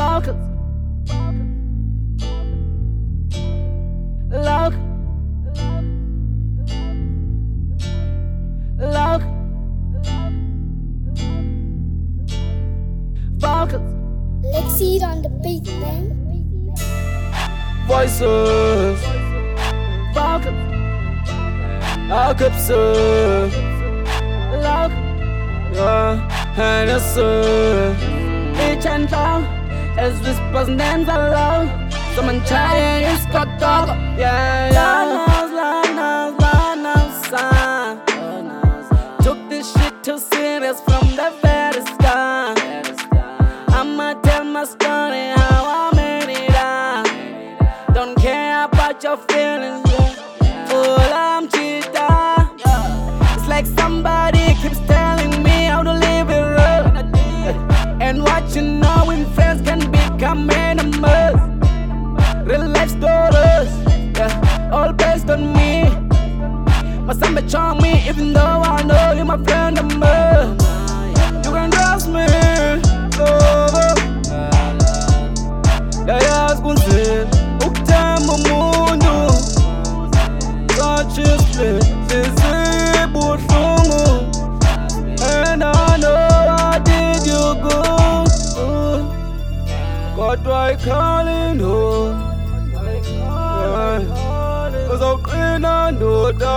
Focus. Look. Look. Focus. Let's see it on the beat, man. Voices. Focus. Akıpsın. Look. Yeah. Hennessy. Each and all. As whispers and love. Someone trying is got dog. Yeah, yeah. Knows, love knows, son. Took this shit too serious from the very start. I'ma tell my story how I made it out. Don't care about your feelings. Yeah. Full I'm cheetah. It's like somebody keeps telling And what you know when friends can become enemies. Real life stories, yeah, all based on me. My son charm me, even though I know you're my friend of mine. You can trust me, lover. Yayazi kunzima ukuthemba umuntu is sizibuhlungu Kodwa ikhali ndo Uzawuqina ndoda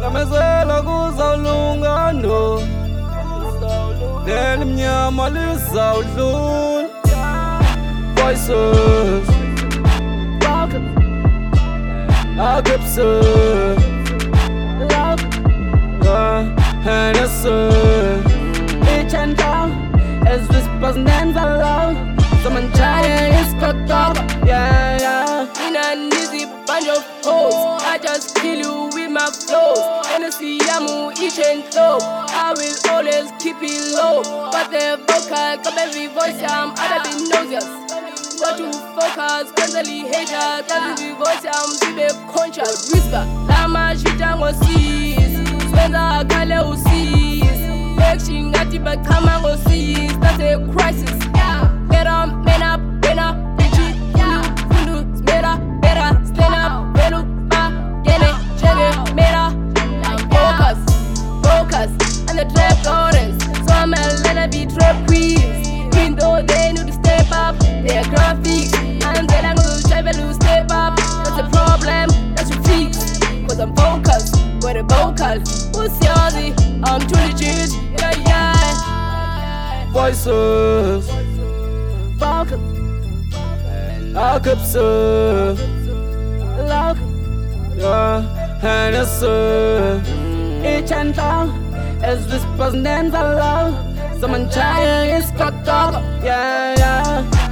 Lamezela kuzawulunga ndo Lelimnyama lizawudlula Voices. Akıpsın As whispers and love Someone trying is got dog Yeah, yeah In an easy bunch of hoes. I just kill you with my flows. Hennessy, I'm each and flow. I will always keep it low. But the vocal, come every voice, I'm other be nauseous. Not to focus, constantly hater. That's the voice, I'm be conscious. Whisper, Lama shita ngosis. Swenza kale usis. Action, ngati bakama ngosis. That's a crisis. Get on, man up, man up, bitch it. Fundu, smera, better, stand up, benu, ma, gene, chege, mera. Focus, focus, and the trap goddess. So I'm a let be trap queens. Even though they need to step up, their graphics. And then I'm gonna try to step up. That's a problem, that's your fix. Cause I'm focused, with a vocal. Who's yours? I'm truly cheese, yeah, yeah. Voices. Focus Akıpsın Look Yeah Hennessy Each and all As whispers and love Someone trying is got dog Yeah, yeah